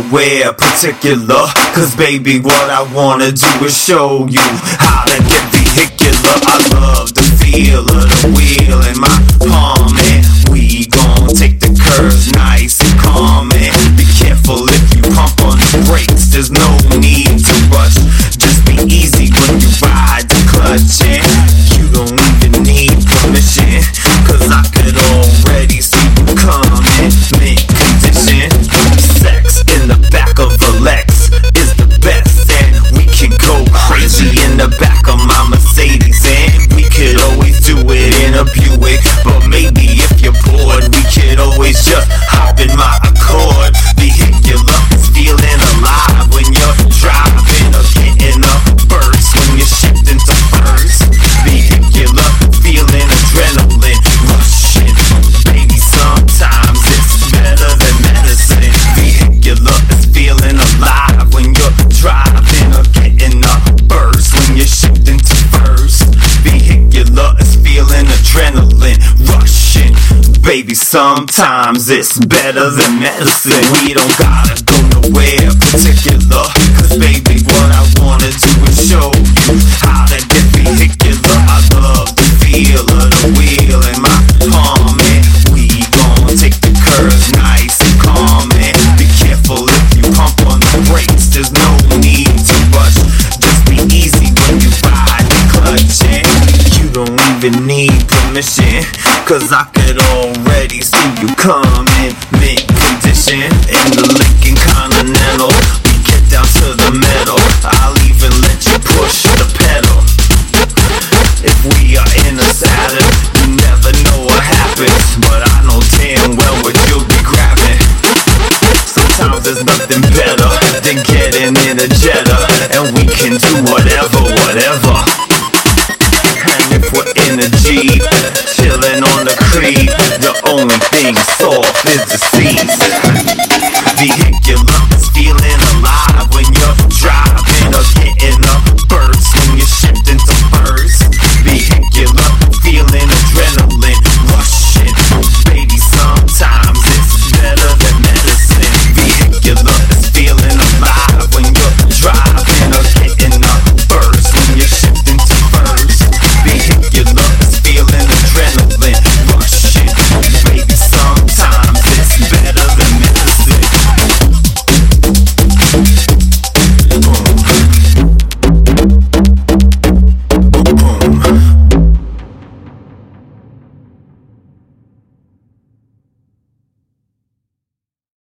go particular. Cause baby, what I wanna do is show you how to get vehicular. I love the feel of the wheel in my palm, and we gon' take the curves nice and calm. And be careful if you pump on the brakes, there's no need to rush. Just be easy when you ride the clutch, Baby, sometimes it's better than medicine. We don't gotta go nowhere Cause I could already see you coming. Mint condition in the Lincoln Continental. We get down to the metal. I'll even let you push the pedal. If we are in a Saturn, you never know what happens. But I know damn well what you'll be grabbing. Sometimes there's nothing better than getting in a Jetta, and we can do whatever, whatever. creed. The only thing soft is the disease. Vehicular feeling